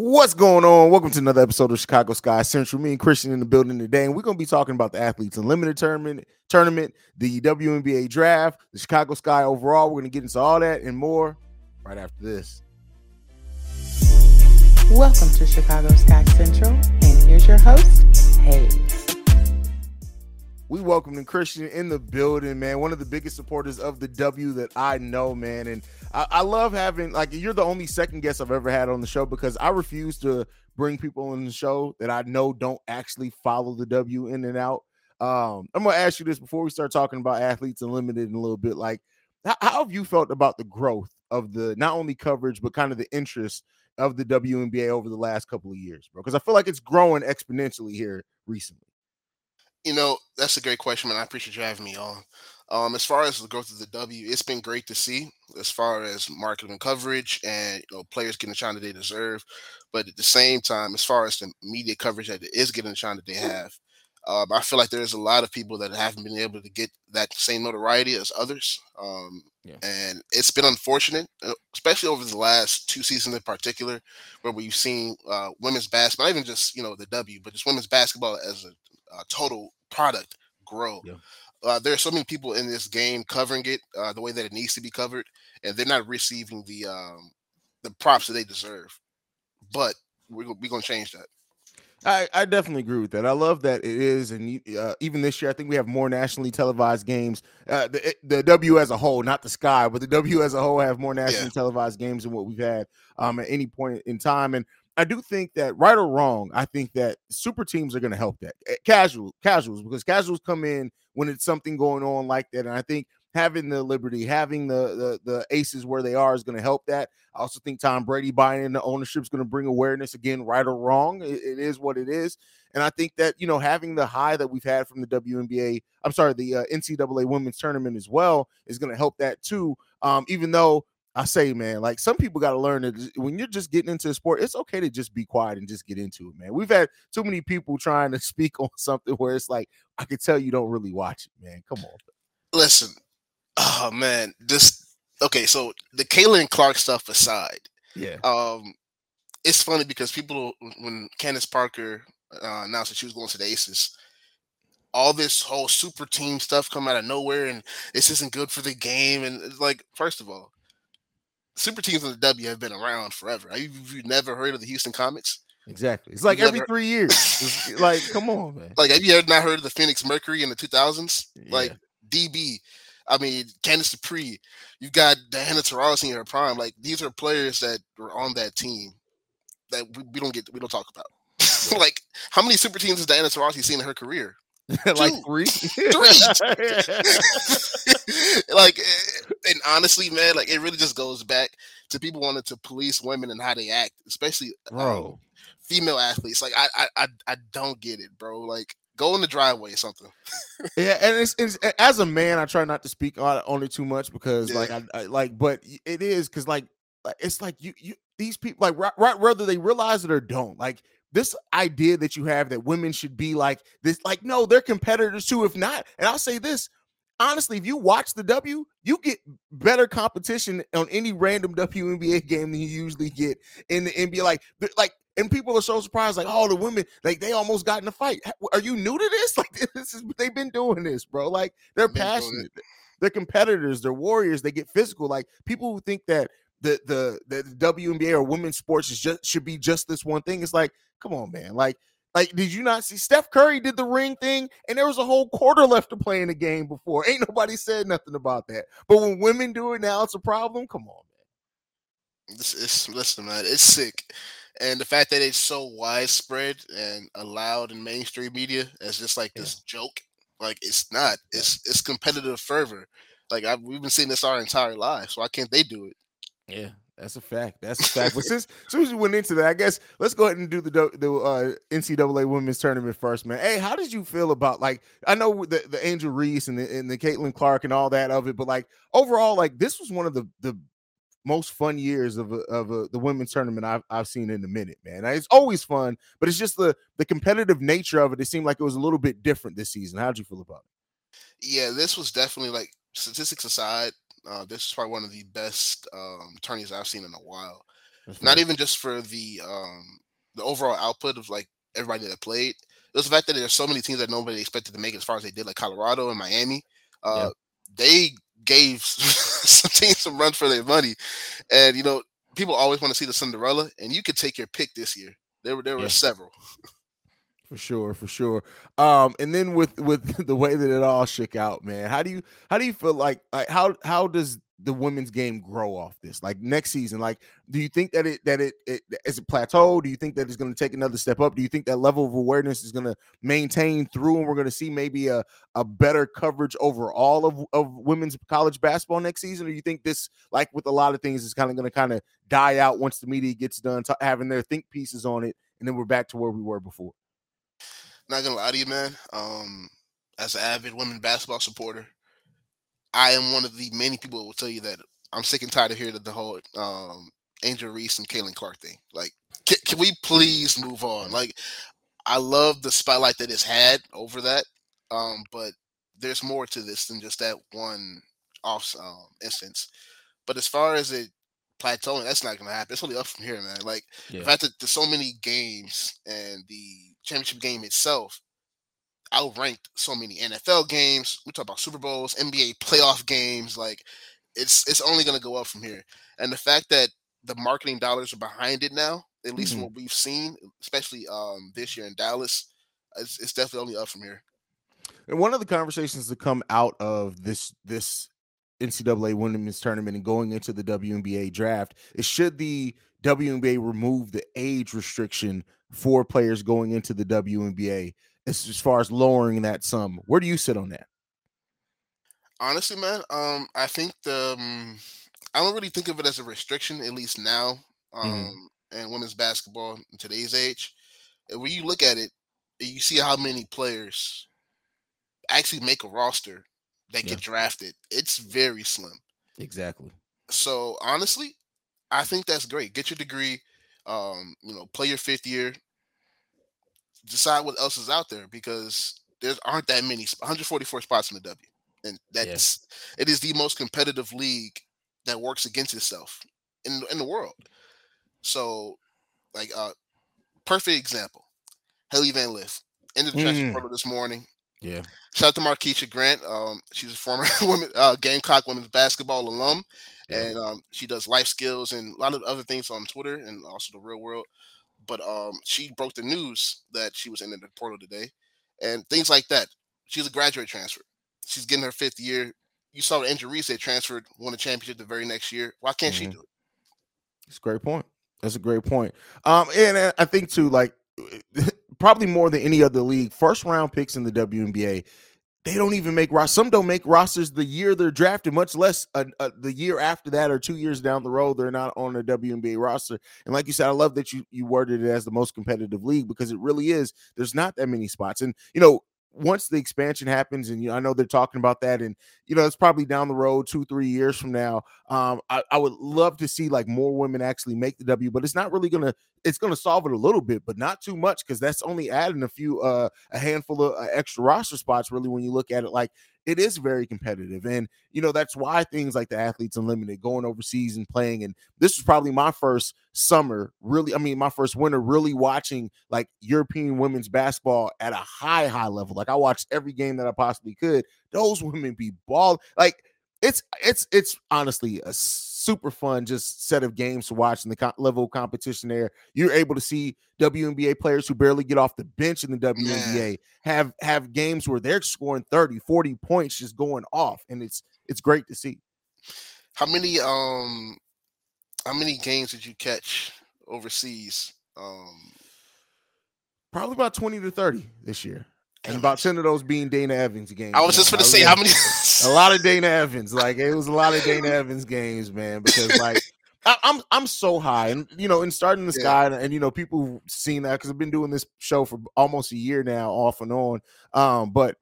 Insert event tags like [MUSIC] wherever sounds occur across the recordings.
What's going on? Welcome to another episode of Chicago Sky Central. Me and Christian in the building today, and we're going to be talking about the Athletes Unlimited tournament, tournament, the WNBA draft, the Chicago Sky overall. We're going to get into all that and more right after this. Welcome to Chicago Sky Central, and here's your host, Haize. We welcome Christian in the building, man. One of the biggest supporters of the W that I know, man. And I, I, love having like you're the only second guest I've ever had on the show because I refuse to bring people on the show that I know don't actually follow the W in and out. Um, I'm gonna ask you this before we start talking about athletes unlimited in a little bit. Like, how, how have you felt about the growth of the not only coverage but kind of the interest of the WNBA over the last couple of years, bro? Because I feel like it's growing exponentially here recently. You know, that's a great question, man. I appreciate you having me on. Um, as far as the growth of the W, it's been great to see as far as marketing coverage and you know players getting the shine that they deserve. But at the same time, as far as the media coverage that is getting the shine that they have, um, I feel like there's a lot of people that haven't been able to get that same notoriety as others. Um, yeah. And it's been unfortunate, uh, especially over the last two seasons in particular, where we've seen uh, women's basketball, not even just you know the W, but just women's basketball as a uh, total product grow. Yeah. Uh, there are so many people in this game covering it uh, the way that it needs to be covered, and they're not receiving the um, the props that they deserve. But we're, we're going to change that. I, I definitely agree with that. I love that it is, and uh, even this year, I think we have more nationally televised games. Uh, the, the W as a whole, not the Sky, but the W as a whole have more nationally yeah. televised games than what we've had um, at any point in time. And I do think that right or wrong, I think that super teams are going to help that eh, casual casuals because casuals come in when it's something going on like that, and I think having the liberty, having the the, the aces where they are is going to help that. I also think Tom Brady buying into ownership is going to bring awareness again, right or wrong. It, it is what it is, and I think that you know having the high that we've had from the WNBA, I'm sorry, the uh, NCAA women's tournament as well is going to help that too. Um, even though I say, man, like some people got to learn that when you're just getting into a sport, it's okay to just be quiet and just get into it, man. We've had too many people trying to [LAUGHS] speak on something where it's like, I can tell you don't really watch it, man. Come on. Listen, oh man, this okay. So the Caitlin Clark stuff aside, yeah. Um, it's funny because people when Candace Parker uh, announced that she was going to the Aces, all this whole super team stuff come out of nowhere, and this isn't good for the game. And like, first of all, super teams in the W have been around forever. Have you, you never heard of the Houston Comets? Exactly. It's like every three years. [LAUGHS] like, come on, man. Like, have you ever not heard of the Phoenix Mercury in the 2000s? Yeah. Like, DB. I mean, Candice Dupree. You've got Diana Taurasi in her prime. Like, these are players that were on that team that we, we don't get, we don't talk about. [LAUGHS] like, how many super teams has Diana Taurasi seen in her career? [LAUGHS] like three, three. like, eh, and honestly, man, like it really just goes back to people wanting to police women and how they act, especially bro. Um, female athletes. Like, I, I, I, don't get it, bro. Like, go in the driveway or something. yeah, and it's, it's, as a man, I try not to speak on only too much because, yeah. like, I, I like, but it is because, like, it's like you, you these people, like, right, right, whether they realize it or don't, like this idea that you have that women should be like this, like, no, they're competitors too. If not, and I'll say this honestly, if you watch the W, you get better competition on any random WNBA game than you usually get in the NBA. Like, like, and people are so surprised, like, oh, the women, like, they almost got in a fight. Are you new to this? [LAUGHS] Like, this is they've been doing this, bro. Like, they're passionate, they're competitors, they're warriors, they get physical. Like, people who think that the the the WNBA or women's sports is just should be just this one thing. It's like, come on, man. Like, like, did you not see Steph Curry did the ring thing, and there was a whole quarter left to play in the game before? Ain't nobody said nothing about that. But when women do it now, it's a problem. Come on, man. This is listen, man. It's sick, and the fact that it's so widespread and allowed in mainstream media as just like this joke, like it's not. It's it's competitive fervor. Like I've, we've been seeing this our entire lives. So why can't they do it? Yeah, that's a fact. That's a fact. but since [LAUGHS] as we went into that, I guess let's go ahead and do the the uh, NCAA women's tournament first, man. Hey, how did you feel about like I know the, the Angel Reese and the and the Caitlin Clark and all that of it, but like overall, like this was one of the the most fun years of a, of a, the women's tournament I've, I've seen in a minute, man. It's always fun, but it's just the the competitive nature of it. It seemed like it was a little bit different this season. How did you feel about it? Yeah, this was definitely like statistics aside, uh, this is probably one of the best um, tourneys I've seen in a while. Not even just for the um the overall output of like everybody that played. It was the fact that there's so many teams that nobody expected to make as far as they did, like Colorado and Miami. Uh, They gave [LAUGHS] some teams some run for their money, and you know people always want to see the Cinderella, and you could take your pick this year. There were there were Yeah. several. For sure, for sure. Um, and then with with [LAUGHS] the way that it all shook out, man, how do you how do you feel like like how how does the women's game grow off this? Like next season, like do you think that it that it, it is a plateau? Do you think that it's going to take another step up? Do you think that level of awareness is going to maintain through, and we're going to see maybe a a better coverage overall of of women's college basketball next season? Or you think this, like with a lot of things, is kind of going to kind of die out once the media gets done t- having their think pieces on it, and then we're back to where we were before? Not gonna lie to you, man. Um, as an avid women basketball supporter, I am one of the many people that will tell you that I'm sick and tired of hearing the whole um Angel Reese and Caitlin Clark thing. Like, can, can we please move on? Like, I love the spotlight that it's had over that, um, but there's more to this than just that one off um, instance. But as far as it plateauing, that's not gonna happen. It's only up from here, man. Like Yeah. the fact that there's so many games and the championship game itself outranked so many NFL games. We talk about Super Bowls, NBA playoff games. Like it's it's only going to go up from here. And the fact that the marketing dollars are behind it now, at least Mhm. from what we've seen, especially um this year in Dallas, it's, it's definitely only up from here. And one of the conversations to come out of this this NCAA women's tournament and going into the WNBA draft is should the WNBA remove the age restriction for players going into the WNBA as, as far as lowering that sum. Where do you sit on that? Honestly, man, um, I think the um, I don't really think of it as a restriction, at least now, um, in women's basketball in today's age. And when you look at it, you see how many players actually make a roster that Yeah. get drafted. It's very slim. Exactly. So honestly, I think that's great. Get your degree, um, you know, play your fifth year, decide what else is out there because there aren't that many. 144 spots in the W, and that's it is the most competitive league that works against itself in in the world. So, like, uh, perfect example, Hailey Van Lith ended the transfer Mm. portal this morning. Yeah. Shout out to Markeisha Grant. Um, she's a former [LAUGHS] women uh, Gamecock women's basketball alum, Yeah. and um, she does life skills and a lot of other things on Twitter and also the real world. But um, she broke the news that she was in the portal today, and things like that. She's a graduate transfer. She's getting her fifth year. You saw the injury Reese they transferred, won a championship the very next year. Why can't she Mhm. do it? It's a great point. That's a great point. Um, and uh, I think too, like [LAUGHS] probably more than any other league, first round picks in the WNBA, they don't even make rosters. Some don't make rosters the year they're drafted, much less the year after that or two years down the road. They're not on a WNBA roster. And like you said, I love that you you worded it as the most competitive league because it really is. There's not that many spots, and you know. Once the expansion happens, and you know, I know they're talking about that, and you know, it's probably down the road two, three years from now. Um, I, I would love to see like more women actually make the W, but it's not really gonna it's gonna solve it a little bit, but not too much because that's only adding a few uh a handful of uh, extra roster spots. Really, when you look at it, like it is very competitive, and you know that's why things like the athletes unlimited, going overseas and playing, and this was probably my first summer, really. I mean, my first winter, really watching like European women's basketball at a high, high level. Like I watched every game that I possibly could. Those women be ball like it's it's it's honestly a super fun just set of games to watch and the co- level of competition there. You're able to see WNBA players who barely get off the bench in the WNBA have have games where they're scoring 30 40 points just going off and it's it's great to see. How many um, how many games did you catch overseas? Um, probably about 20 to 30 this year and about 10 of those being Dana Evans games I was just going to say how many. [LAUGHS] a lot of Dana Evans. Like it was a lot of Dana [LAUGHS] Evans games, man. Because like I, I'm I'm so high, and you know, in starting the Yeah. sky, and, and, you know, people seen that because I've been doing this show for almost a year now, off and on. Um, but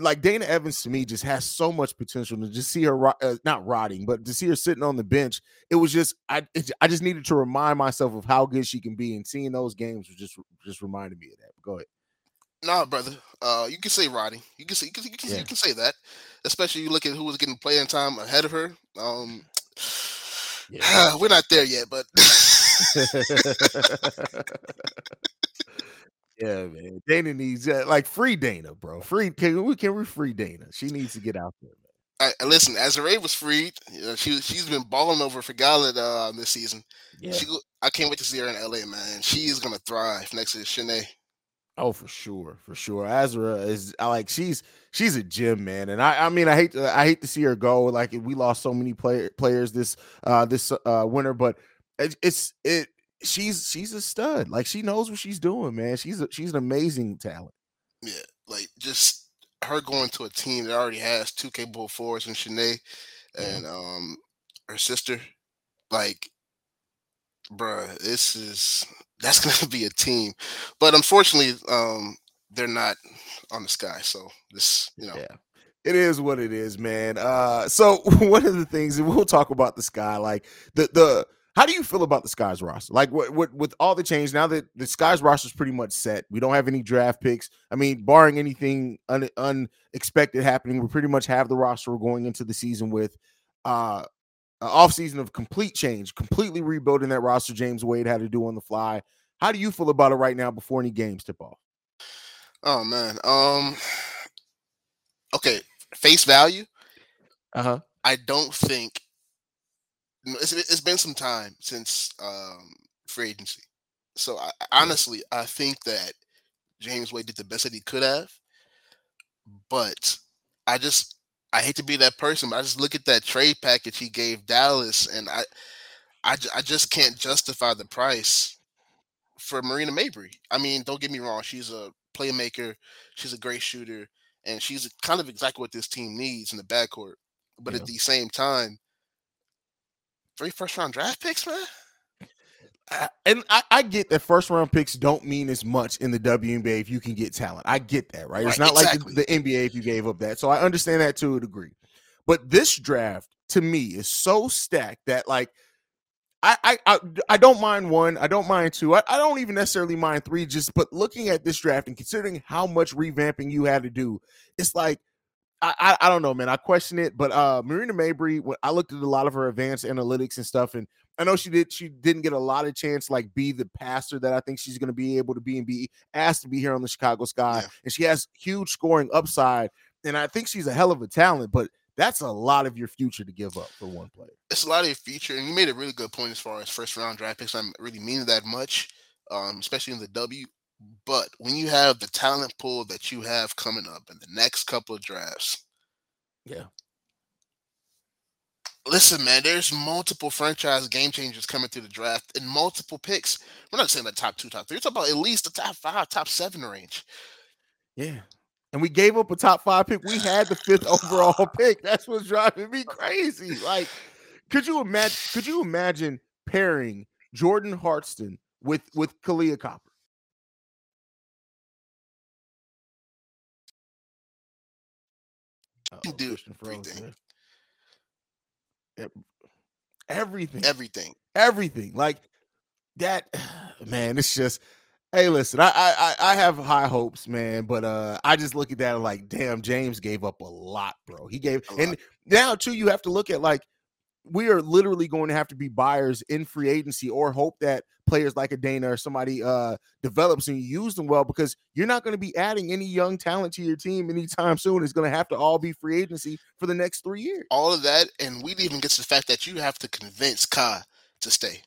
like Dana Evans to me just has so much potential to just see her ro- uh, not rotting, but to see her sitting on the bench. It was just I it, I just needed to remind myself of how good she can be, and seeing those games was just just reminded me of that. Go ahead. No, brother. Uh, you can say Roddy. You can say you can, you can, Yeah. you can say that. Especially you look at who was getting playing time ahead of her. Um, Yeah. [SIGHS] we're not there yet, but [LAUGHS] yeah, man. Dana needs uh, like free Dana, bro. Free can we can we free Dana? She needs to get out there. Man. I, listen, Azurá was freed. You know, she she's been balling over for Gallant uh, this season. Yeah. She, I can't wait to see her in LA, man. She is gonna thrive next to Chiney. Oh, for sure, for sure. Azurá is I like she's she's a gem, man. And I I mean I hate to I hate to see her go. Like we lost so many play, players this uh this uh winter, but it, it's it she's she's a stud. Like she knows what she's doing, man. She's a, she's an amazing talent. Yeah, like just her going to a team that already has two capable forwards and Chiney and um her sister. Like, bruh, this is that's gonna [LAUGHS] be a team. But unfortunately, um, they're not on the sky. So this, you know. Yeah. It is what it is, man. Uh so [LAUGHS] one of the things and we'll talk about the sky, like the the how do you feel about the Sky's roster? Like, what, what, with all the change now that the Sky's roster is pretty much set, we don't have any draft picks. I mean, barring anything un, unexpected happening, we pretty much have the roster we're going into the season with. Uh, off season of complete change, completely rebuilding that roster. James Wade had to do on the fly. How do you feel about it right now before any games tip off? Oh man, um, okay, face value. Uh huh. I don't think it's, it's been some time since um, free agency. So I, honestly, I think that James Wade did the best that he could have. But I just I hate to be that person, but I just look at that trade package he gave Dallas, and I I, I just can't justify the price for Marina Mabrey. I mean, don't get me wrong, she's a playmaker, she's a great shooter, and she's kind of exactly what this team needs in the backcourt. But yeah. at the same time, three first round draft picks, man. And I, I, get that first round picks don't mean as much in the WNBA if you can get talent. I get that, right? right it's not exactly. like the, the, NBA if you gave up that. So I understand that to a degree. But this draft to me is so stacked that like I I I, I don't mind one, I don't mind two, I, I don't even necessarily mind three. Just but looking at this draft and considering how much revamping you had to do, it's like I, I, don't know, man. I question it, but uh Marina Mabrey, when I looked at a lot of her advanced analytics and stuff, and I know she did she didn't get a lot of chance like be the passer that I think she's going to be able to be and be asked to be here on the Chicago Sky, yeah. and she has huge scoring upside, and I think she's a hell of a talent, but that's a lot of your future to give up for one player. It's a lot of your future, and you made a really good point as far as first round draft picks. I'm really meaning that much, um, especially in the W. But when you have the talent pool that you have coming up in the next couple of drafts, yeah. Listen, man, there's multiple franchise game changers coming through the draft and multiple picks. We're not saying the top two, top three. We're talking about at least the top five, top seven range. Yeah. And we gave up a top five pick. We had the fifth [LAUGHS] overall pick. That's what's driving me crazy. Like, could you imagine? Could you imagine pairing Jordan Horston with with Kahleah Copper? Can do everything. Everything. Everything. Everything. Like that, [SIGHS] man. It's just. Hey, listen, I, I I have high hopes, man, but uh I just look at that like, damn, James gave up a lot, bro. He gave, and now too, you have to look at like we are literally going to have to be buyers in free agency or hope that players like a Dana or somebody uh develops and you use them well because you're not going to be adding any young talent to your team anytime soon. It's going to have to all be free agency for the next three years. All of that, and we even get to the fact that you have to convince Ka to stay.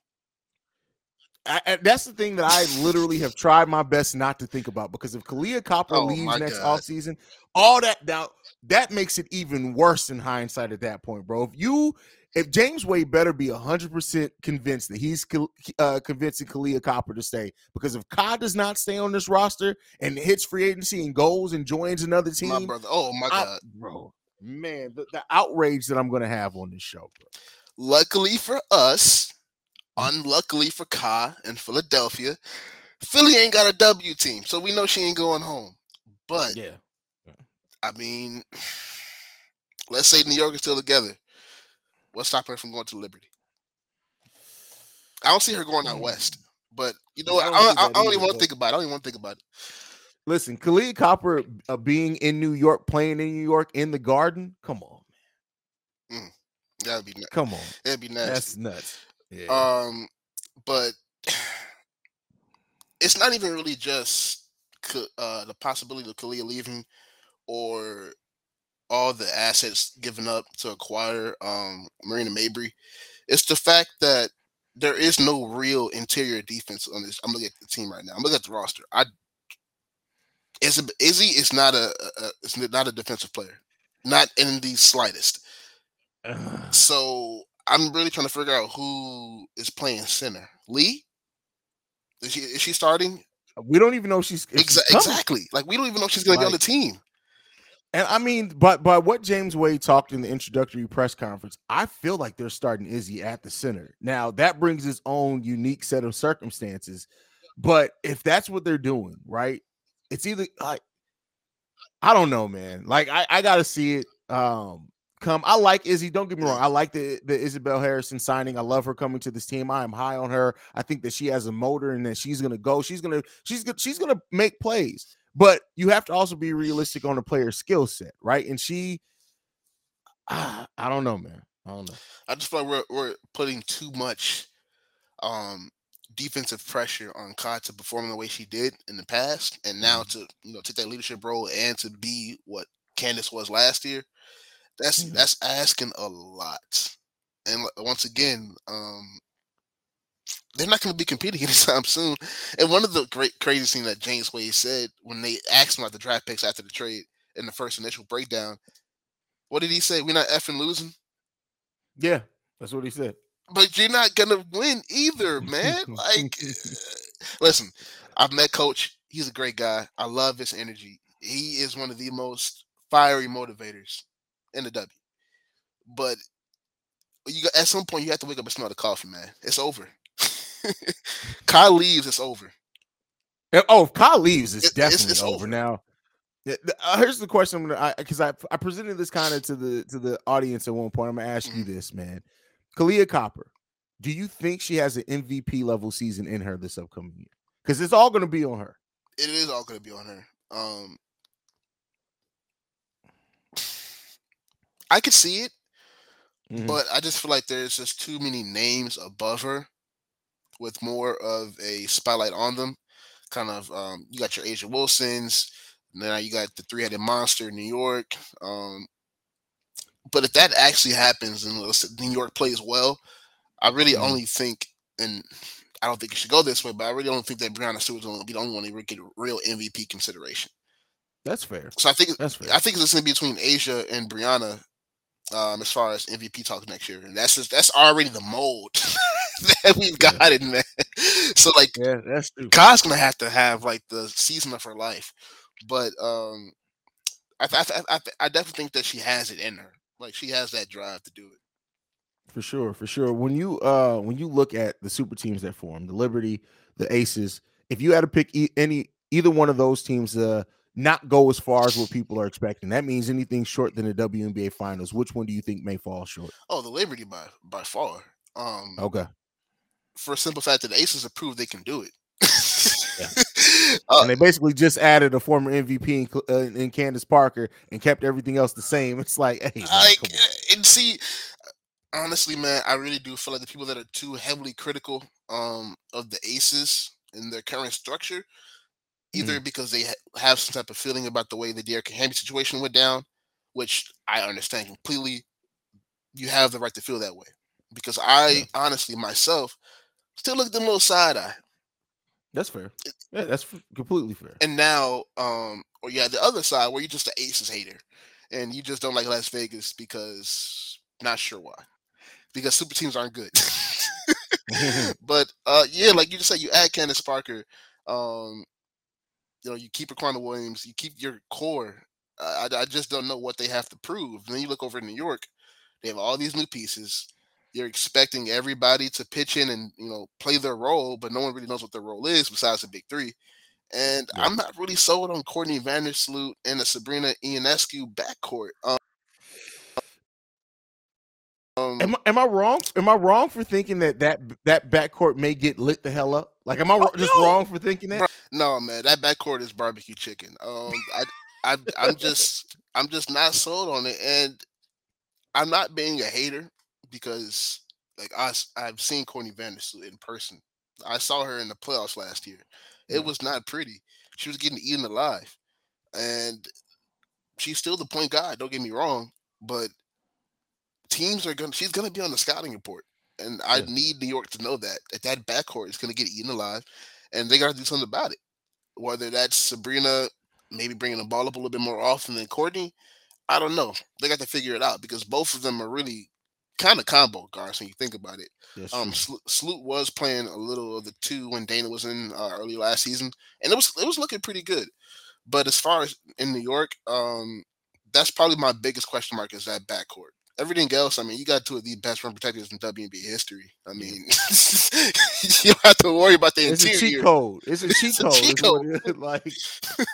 I, I, that's the thing that I literally have tried my best not to think about because if Kahleah Copper oh, leaves next God. offseason, all that doubt that makes it even worse in hindsight at that point, bro. If you if James Wade better be 100% convinced that he's uh, convincing Kahleah Copper to stay, because if Ka does not stay on this roster and hits free agency and goes and joins another team, my brother, oh my I, God, bro, man, the, the, outrage that I'm going to have on this show. Bro. Luckily for us, unluckily for Ka in Philadelphia, Philly ain't got a W team, so we know she ain't going home. But yeah, I mean, let's say New York is still together What's stopping her from going to Liberty? I don't see her going out west. But you know? I don't, I, I don't even want to think about it. I don't even want to think about it. Listen, Kahleah Copper uh, being in New York, playing in New York in the Garden. Come on, man. Mm, that'd be nuts. Come on, that'd be nuts. That's nuts. Yeah. Um, but [SIGHS] it's not even really just uh, the possibility of Kahleah leaving or all the assets given up to acquire um, Marina Mabrey. It's the fact that there is no real interior defense on this. I'm looking at the team right now. I'm looking at the roster. I Izzy, Izzy is not a, a, is not a defensive player, not in the slightest. so I'm really trying to figure out who is playing center. Lee, is she is she starting? We don't even know she's Exa- exactly like we don't even know she's like, to be on the team. And I mean, but but what James Wade talked in the introductory press conference, I feel like they're starting Izzy at the center. Now that brings its own unique set of circumstances. But if that's what they're doing, right? It's either like I don't know, man. Like I, I gotta see it. Um come. I like Izzy. Don't get me wrong. I like the the Isabelle Harrison signing. I love her coming to this team. I am high on her. I think that she has a motor and that she's gonna go. She's gonna she's gonna she's gonna make plays. But you have to also be realistic on the player's skill set, right? And she, ah, [SIGHS] I don't know, man. I don't know. I just feel like we're we're putting too much um defensive pressure on Kai to perform the way she did in the past, and now mm-hmm. to you know take that leadership role and to be what Candace was last year. That's that's asking a lot. And once again, um, they're not going to be competing [LAUGHS] anytime soon. And one of the great crazy things that James Wade said when they asked him about the draft picks after the trade in the first initial breakdown, what did he say? We're not effing losing. Yeah, that's what he said. But you're not gonna win either, [LAUGHS] man. like, [LAUGHS] listen, I've met Coach. He's a great guy. I love his energy. He is one of the most fiery motivators in the W. But you at some point you have to wake up and smell the coffee, man. It's over. [LAUGHS] Kyle leaves, it's over. Oh, if Kyle leaves, it's it, definitely it's, it's over. over. Now, uh, here's the question because I, I, I presented this kind of to the to the audience at one point. I'm gonna ask mm-hmm. you this, man. Kahleah Copper, do you think she has an MVP level season in her this upcoming year? Because it's all gonna be on her. It is all gonna be on her. Um, I could see it, mm-hmm. but I just feel like there's just too many names above her with more of a spotlight on them. Kind of, um, you got your A'ja Wilsons, now you got the three-headed monster in New York. Um, but if that actually happens and New York plays well, I really mm-hmm. only think, and I don't think it should go this way, but I really don't think that Breanna Stewart's going to be the only one to get real MVP consideration. That's fair. So I think that's fair. I think it's going to be between A'ja and Breanna um, as far as MVP talk next year, and that's just that's already the mold [LAUGHS] that we've got yeah. man. So like, yeah, that's true. Kai's gonna have to have like the season of her life, but um, I I, I, I definitely think that she has it in her. Like she has that drive to do it. For sure, for sure. When you uh when you look at the super teams that form, the Liberty, the Aces, if you had to pick e- any either one of those teams uh not go as far as what people are expecting. That means anything short than the WNBA finals. Which one do you think may fall short? Oh, the Liberty by by far. Um okay. For a simple fact that the Aces have proved they can do it. [LAUGHS] uh, and they basically just added a former MVP in, uh, in, Candace Parker and kept everything else the same. [LAUGHS] It's like, hey, man, like, and see, honestly, man, I really do feel like the people that are too heavily critical um, of the Aces and their current structure either mm. because they ha- have some type of feeling about the way the Dearica Hamby situation went down, which I understand completely. You have the right to feel that way because I yeah. honestly myself still look at them little side eye. That's fair. Yeah, that's f- completely fair. And now, um, or yeah, the other side where you're just an Aces hater, and you just don't like Las Vegas because not sure why, because super teams aren't good. [LAUGHS] [LAUGHS] but uh, yeah, like you just said, you add Candace Parker, um, you know, you keep Riquna Williams, you keep your core. I, I just don't know what they have to prove. And then you look over in New York, they have all these new pieces. You're expecting everybody to pitch in and you know play their role, but no one really knows what their role is besides the big three. And yeah. I'm not really sold on Courtney Vandersloot and the Sabrina Ionescu backcourt. Um, um, am, am I wrong? Am I wrong for thinking that that that backcourt may get lit the hell up? Like, am I oh, just no. wrong for thinking that? No, man, that backcourt is barbecue chicken. Um, I, I, I'm just, I'm just not sold on it, and I'm not being a hater because Like I, I've seen Courtney Vandersloot in person. I saw her in the playoffs last year. It was not pretty. She was getting eaten alive, and she's still the point guard. Don't get me wrong, but teams are gonna. She's gonna be on the scouting report, and I need New York to know that that that backcourt is gonna get eaten alive, and they got to do something about it. Whether that's Sabrina maybe bringing the ball up a little bit more often than Courtney, I don't know. They got to figure it out because both of them are really kind of combo guards when you think about it. That's Um. Sl- Sloot was playing a little of the two when Dana was in uh, early last season, and it was it was looking pretty good. But as far as in New York, um, that's probably my biggest question mark is that backcourt. Everything else, I mean, you got two of the best rim protectors in WNBA history. I mean, [LAUGHS] you don't have to worry about the it's a cheat interior. code. It's a [LAUGHS] cheat It's a code. cheat is what it is. [LAUGHS] Like,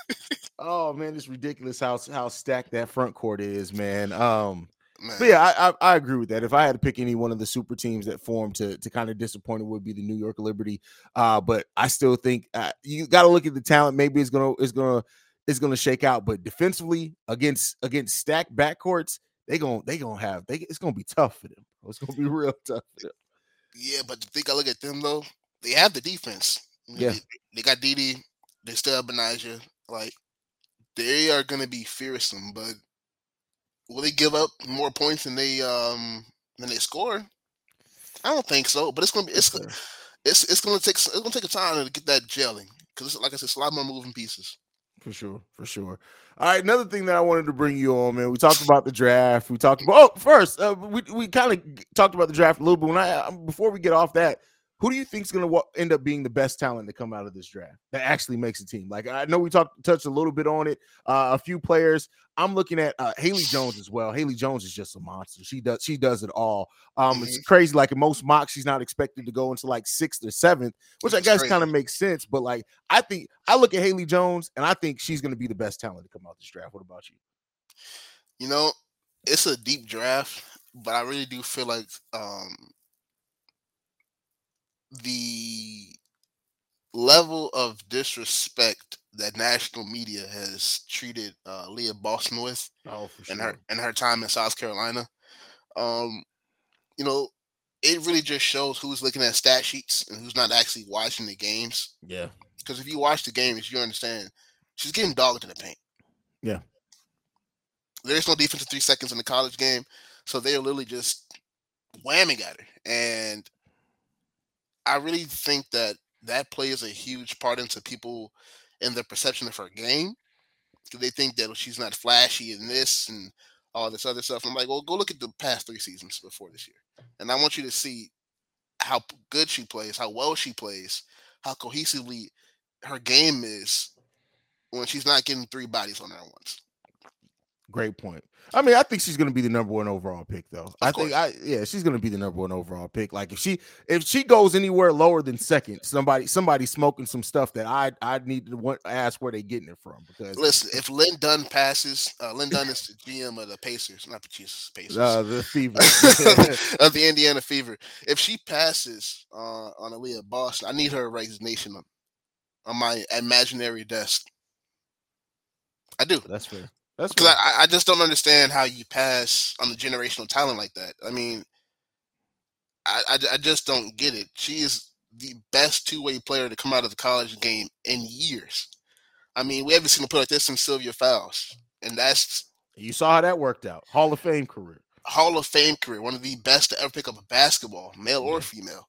oh man, it's ridiculous how how stacked that front court is, man. Um, Man, but yeah, I, I I agree with that. If I had to pick any one of the super teams that formed to to kind of disappoint, it would be the New York Liberty. Uh, but I still think uh, you got to look at the talent. Maybe it's gonna it's gonna it's gonna shake out. But defensively against against stacked backcourts, they gonna they gonna have they it's gonna be tough for them. It's gonna be [LAUGHS] real tough for them. yeah, but the thing I look at them though, they have the defense. Yeah. they, they got Didi, they still have Betnijah. Like they are gonna be fearsome, but will they give up more points than they um than they score? I don't think so. But it's gonna be it's it's it's gonna take it's gonna take a time to get that gelling because like I said, it's a lot more moving pieces. For sure, for sure. All right, another thing that I wanted to bring you on, man. We talked about the draft. We talked about oh, first, uh, we we kind of talked about the draft a little bit. When I before we get off that, who do you think is going to end up being the best talent to come out of this draft that actually makes a team? Like I know we talked touched a little bit on it. Uh, a few players. I'm looking at uh, Haley Jones as well. Haley Jones is just a monster. She does she does it all. Um, it's crazy. Like in most mocks, she's not expected to go into like sixth or seventh, which I guess kind of makes sense. But like I think I look at Haley Jones and I think she's going to be the best talent to come out this draft. What about you? You know, it's a deep draft, but I really do feel like um the level of disrespect that national media has treated uh, Leah Boston with Oh, for in her in her time in South Carolina, um, you know, it really just shows who's looking at stat sheets and who's not actually watching the games. Yeah, Because if you watch the games, you understand she's getting dogged in the paint. Yeah. There's no defense in three seconds in the college game, so they're literally just whamming at her. And I really think that that plays a huge part into people and their perception of her game. they think that she's not flashy in this and all this other stuff. I'm like, well, go look at the past three seasons before this year, and I want you to see how good she plays, how well she plays, how cohesively her game is when she's not getting three bodies on her at once. Great point. I mean, I think she's going to be the number one overall pick, though. I think. I yeah, she's going to be the number one overall pick. Like if she if she goes anywhere lower than second, somebody somebody smoking some stuff that I I need to want, ask where they getting it from because Listen, if Lin Dunn passes, uh, Lin Dunn is the GM of the Pacers, not the Jesus Pacers. uh, the fever. [LAUGHS] of [LAUGHS] the Indiana Fever. If she passes uh, on Aliyah Boston, I need her resignation on, on my imaginary desk. I do. That's fair. That's Because. I, I just don't understand how you pass on the generational talent like that. I mean, I, I, I just don't get it. She is the best two way player to come out of the college game in years. I mean, we haven't seen a player like this since Sylvia Fowles. And that's You saw how that worked out. Hall of Fame career. Hall of Fame career, one of the best to ever pick up a basketball, male or female.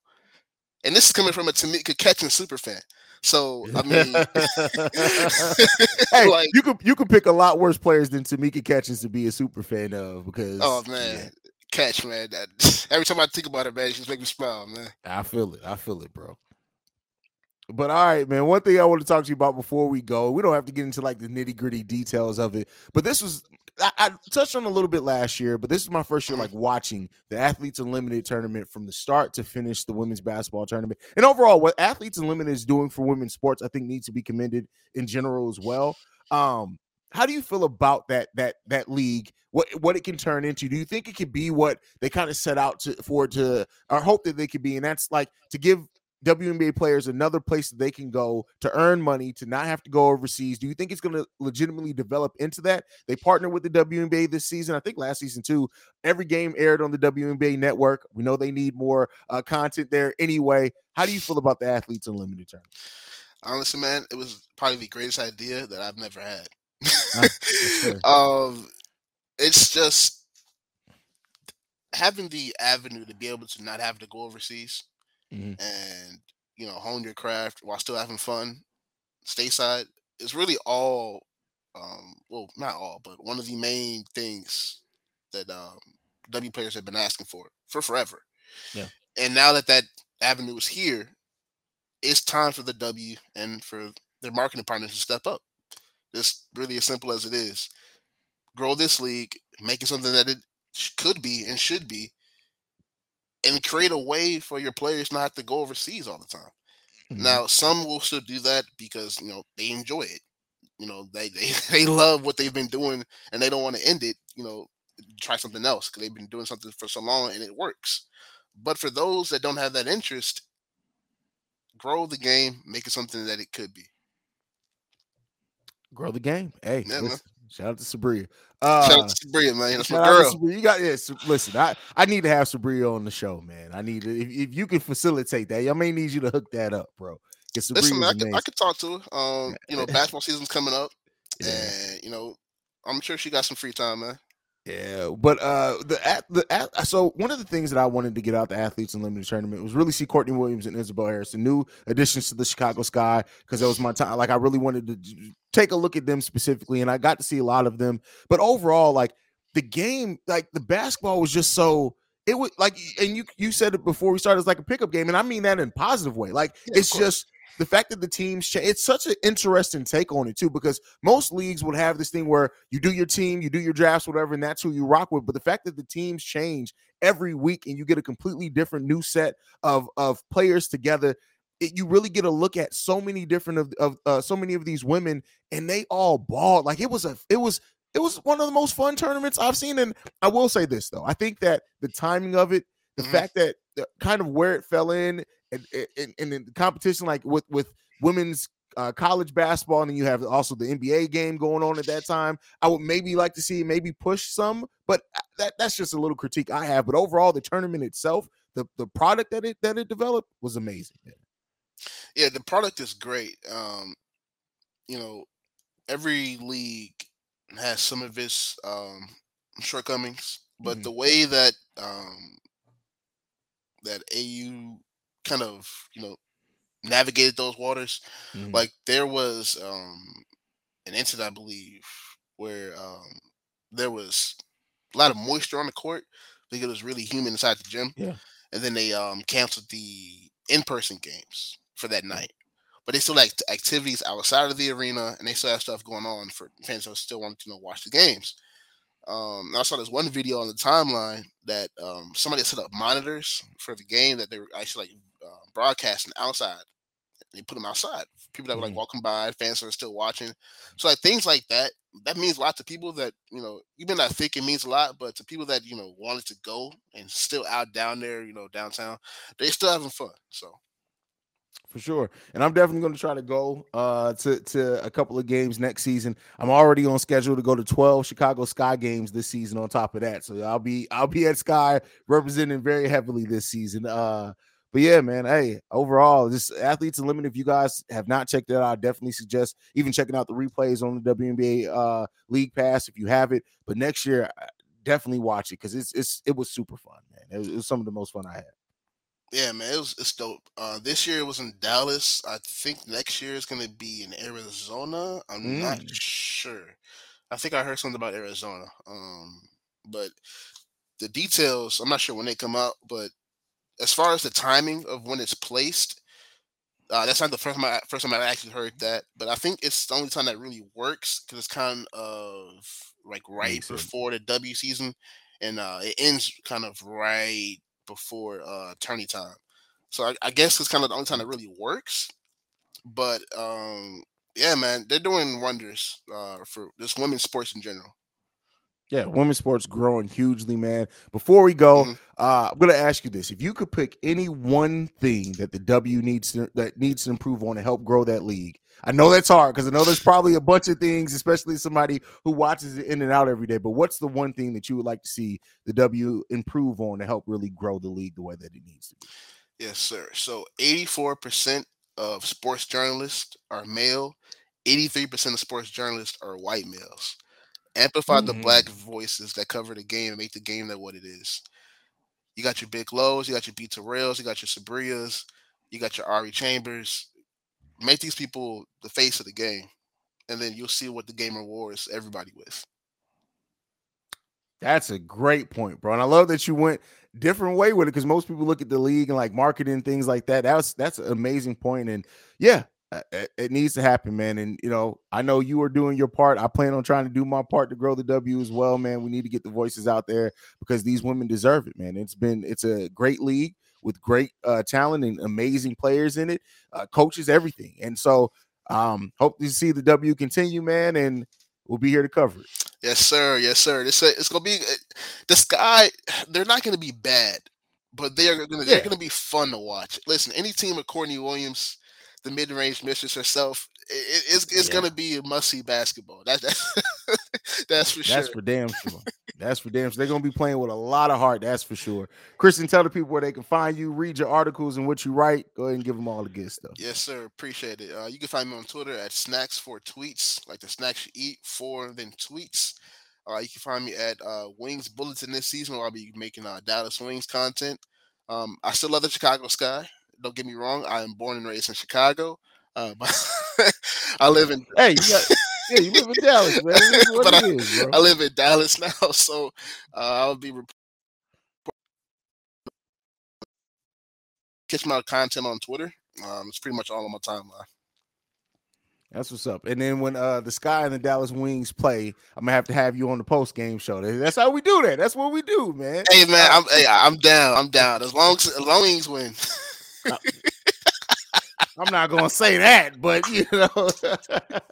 And this is coming from a Tamika Catching super fan. So I mean, [LAUGHS] [LAUGHS] hey, like, you could you could pick a lot worse players than Tamika Catchings to be a super fan of oh, because oh yeah, man, catch man. That, [LAUGHS] every time I think about it, man, it just make me smile, man. I feel it. I feel it, bro. But all right, man. One thing I want to talk to you about before we go, we don't have to get into like the nitty gritty details of it, but this was I, I touched on a little bit last year, but this is my first year like watching the Athletes Unlimited tournament from the start to finish the women's basketball tournament. And overall, what Athletes Unlimited is doing for women's sports, I think needs to be commended in general as well. Um, how do you feel about that that that league? What what it can turn into? Do you think it could be what they kind of set out to for to or hope that they could be? And that's like to give WNBA players another place that they can go to earn money, to not have to go overseas? Do you think it's going to legitimately develop into that? They partner with the WNBA this season. I think last season too. Every game aired on the WNBA network. We know they need more uh, content there anyway. How do you feel about the athletes unlimited tournament? Honestly, man, it was probably the greatest idea that I've never had. [LAUGHS] um, it's just having the avenue to be able to not have to go overseas mm-hmm. and you know hone your craft while still having fun stateside is really all um, well not all but one of the main things that um, w players have been asking for for forever. Yeah. And now that that avenue is here it's time for the w and for their marketing partners to step up. It's really as simple as it is. Grow this league make it something that it could be and should be and create a way for your players not to go overseas all the time. Mm-hmm. Now, some will still do that because you know they enjoy it. You know, they [LAUGHS] they, they love what they've been doing and they don't want to end it. You know, try something else because they've been doing something for so long and it works. But for those that don't have that interest, grow the game, make it something that it could be. Grow the game. Hey, yeah, Shout out to Sabria. Uh, shout out to Sabria, man. That's my girl. You got yeah. listen, I, I need to have Sabria on the show, man. I need to, if, if you can facilitate that, I may need you to hook that up, bro. Listen, man, I can, I can talk to her. Um, you know, [LAUGHS] basketball season's coming up, yeah. and you know, I'm sure she got some free time, man. Yeah, but uh, the at the at, so one of the things that I wanted to get out the athletes in unlimited tournament was really see Courtney Williams and Isabelle Harris, the new additions to the Chicago Sky, because that was my time. Like I really wanted to take a look at them specifically, and I got to see a lot of them. But overall, like the game, like the basketball was just so it was like, and you you said it before we started, it's like a pickup game, and I mean that in positive way. Like yeah, it's just the fact that the teams change, it's such an interesting take on it too, because most leagues would have this thing where you do your team, you do your drafts, whatever, and that's who you rock with. But the fact that the teams change every week and you get a completely different new set of of players together, it, you really get a look at so many different of, of uh, so many of these women, and they all ball like it was a it was it was one of the most fun tournaments I've seen. And I will say this though, I think that the timing of it, the mm-hmm. fact that the, kind of where it fell in, and, and, and in the competition like with with women's uh, college basketball, and then you have also the NBA game going on at that time. I would maybe like to see maybe push some, but uh, that that's just a little critique I have. But overall, the tournament itself, the the product that it that it developed was amazing. Yeah, yeah the product is great. Um, you know, every league has some of its um, shortcomings, but mm-hmm. the way that um, that AU kind of you know navigated those waters. Mm-hmm. Like there was um an incident, I believe, where um there was a lot of moisture on the court because it was really humid inside the gym. Yeah. And then they um canceled the in-person games for that night. But they still like activities outside of the arena and they still have stuff going on for fans who still want to you know watch the games. Um, I saw this one video on the timeline that um, somebody set up monitors for the game that they were actually like broadcasting outside. They put them outside. People that were like mm-hmm. walking by, fans that are still watching. So like things like that, that means a lot to people that you know. Even I think it means a lot, but to people that you know wanted to go and still out down there, you know, downtown, they still having fun. So for sure. And I'm definitely going to try to go uh, to to a couple of games next season. I'm already on schedule to go to 12 Chicago Sky games this season. On top of that, so I'll be I'll be at Sky representing very heavily this season. Uh, but yeah, man. Hey, overall, this athletes unlimited. If you guys have not checked it out, I definitely suggest even checking out the replays on the WNBA uh, League Pass if you have it. But next year, definitely watch it because it's it's it was super fun, man. It was, it was some of the most fun I had. Yeah, man, it was it's dope. Uh, this year it was in Dallas. I think next year is gonna be in Arizona. I'm mm. not sure. I think I heard something about Arizona. Um, but the details, I'm not sure when they come out, but as far as the timing of when it's placed, uh, that's not the first time I first time I actually heard that, but I think it's the only time that really works because it's kind of like right before the W season, and uh, it ends kind of right before uh, tourney time. So I, I guess it's kind of the only time that really works. But um, yeah, man, they're doing wonders uh, for this women's sports in general. Yeah, women's sports growing hugely, man. Before we go, mm-hmm. uh, I'm gonna ask you this: if you could pick any one thing that the W needs to that needs to improve on to help grow that league, I know that's hard because I know there's probably a bunch of things, especially somebody who watches it in and out every day. But what's the one thing that you would like to see the W improve on to help really grow the league the way that it needs to be? Yes, sir. So 84% of sports journalists are male, 83% of sports journalists are white males. Amplify mm-hmm. the black voices that cover the game and make the game that what it is. You got your Big Lows, you got your B Terrells, you got your Sabrias, you got your Ari Chambers. Make these people the face of the game, and then you'll see what the game rewards everybody with. That's a great point, bro. And I love that you went different way with it because most people look at the league and like marketing things like that. That's that's an amazing point. And yeah, it needs to happen, man. And you know, I know you are doing your part. I plan on trying to do my part to grow the W as well, man. We need to get the voices out there because these women deserve it, man. It's been it's a great league with great uh, talent and amazing players in it, uh, coaches, everything. And so, um, hope to see the W continue, man. And we'll be here to cover it. Yes, sir. Yes, sir. This it's gonna be uh, the sky. They're not gonna be bad, but they are gonna yeah. they're gonna be fun to watch. Listen, any team with Courtney Williams the mid range mistress herself, it, it's it's yeah. gonna be a must see basketball. That, that [LAUGHS] that's for sure. That's for damn sure. that's for damn sure. They're gonna be playing with a lot of heart. That's for sure. Christian, tell the people where they can find you, read your articles and what you write. Go ahead and give them all the good stuff. Yes, sir. Appreciate it. Uh, you can find me on Twitter at snacks for tweets, like the snacks you eat for then tweets. Uh, you can find me at uh, Wings Bulletin this season, where I'll be making uh, Dallas Wings content. Um, I still love the Chicago Sky. Don't get me wrong. I am born and raised in Chicago. Uh, [LAUGHS] but I live in. Hey, you got, yeah, you live in Dallas, man. [LAUGHS] but I, is, I, live in Dallas [LAUGHS] now, so uh, I'll be catch my content on Twitter. Um, it's pretty much all on my timeline. That's what's up. And then when uh the Sky and the Dallas Wings play, I'm gonna have to have you on the post game show. That's how we do that. That's what we do, man. Hey man, I'm hey, I'm down. I'm down. As long as, as long as Wings win. I'm not gonna say that, but you know. [LAUGHS] but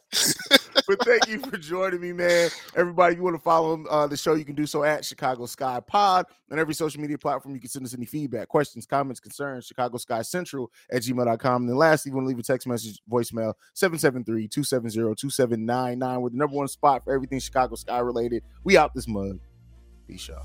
thank you for joining me, man. Everybody, you want to follow uh, the show, you can do so at Chicago Sky Pod on every social media platform. You can send us any feedback, questions, comments, concerns, Chicago Sky Central at gmail.com. And then lastly, you want to leave a text message, voicemail 773-270-2799. We're the number one spot for everything Chicago Sky related. We out this mug. Peace out.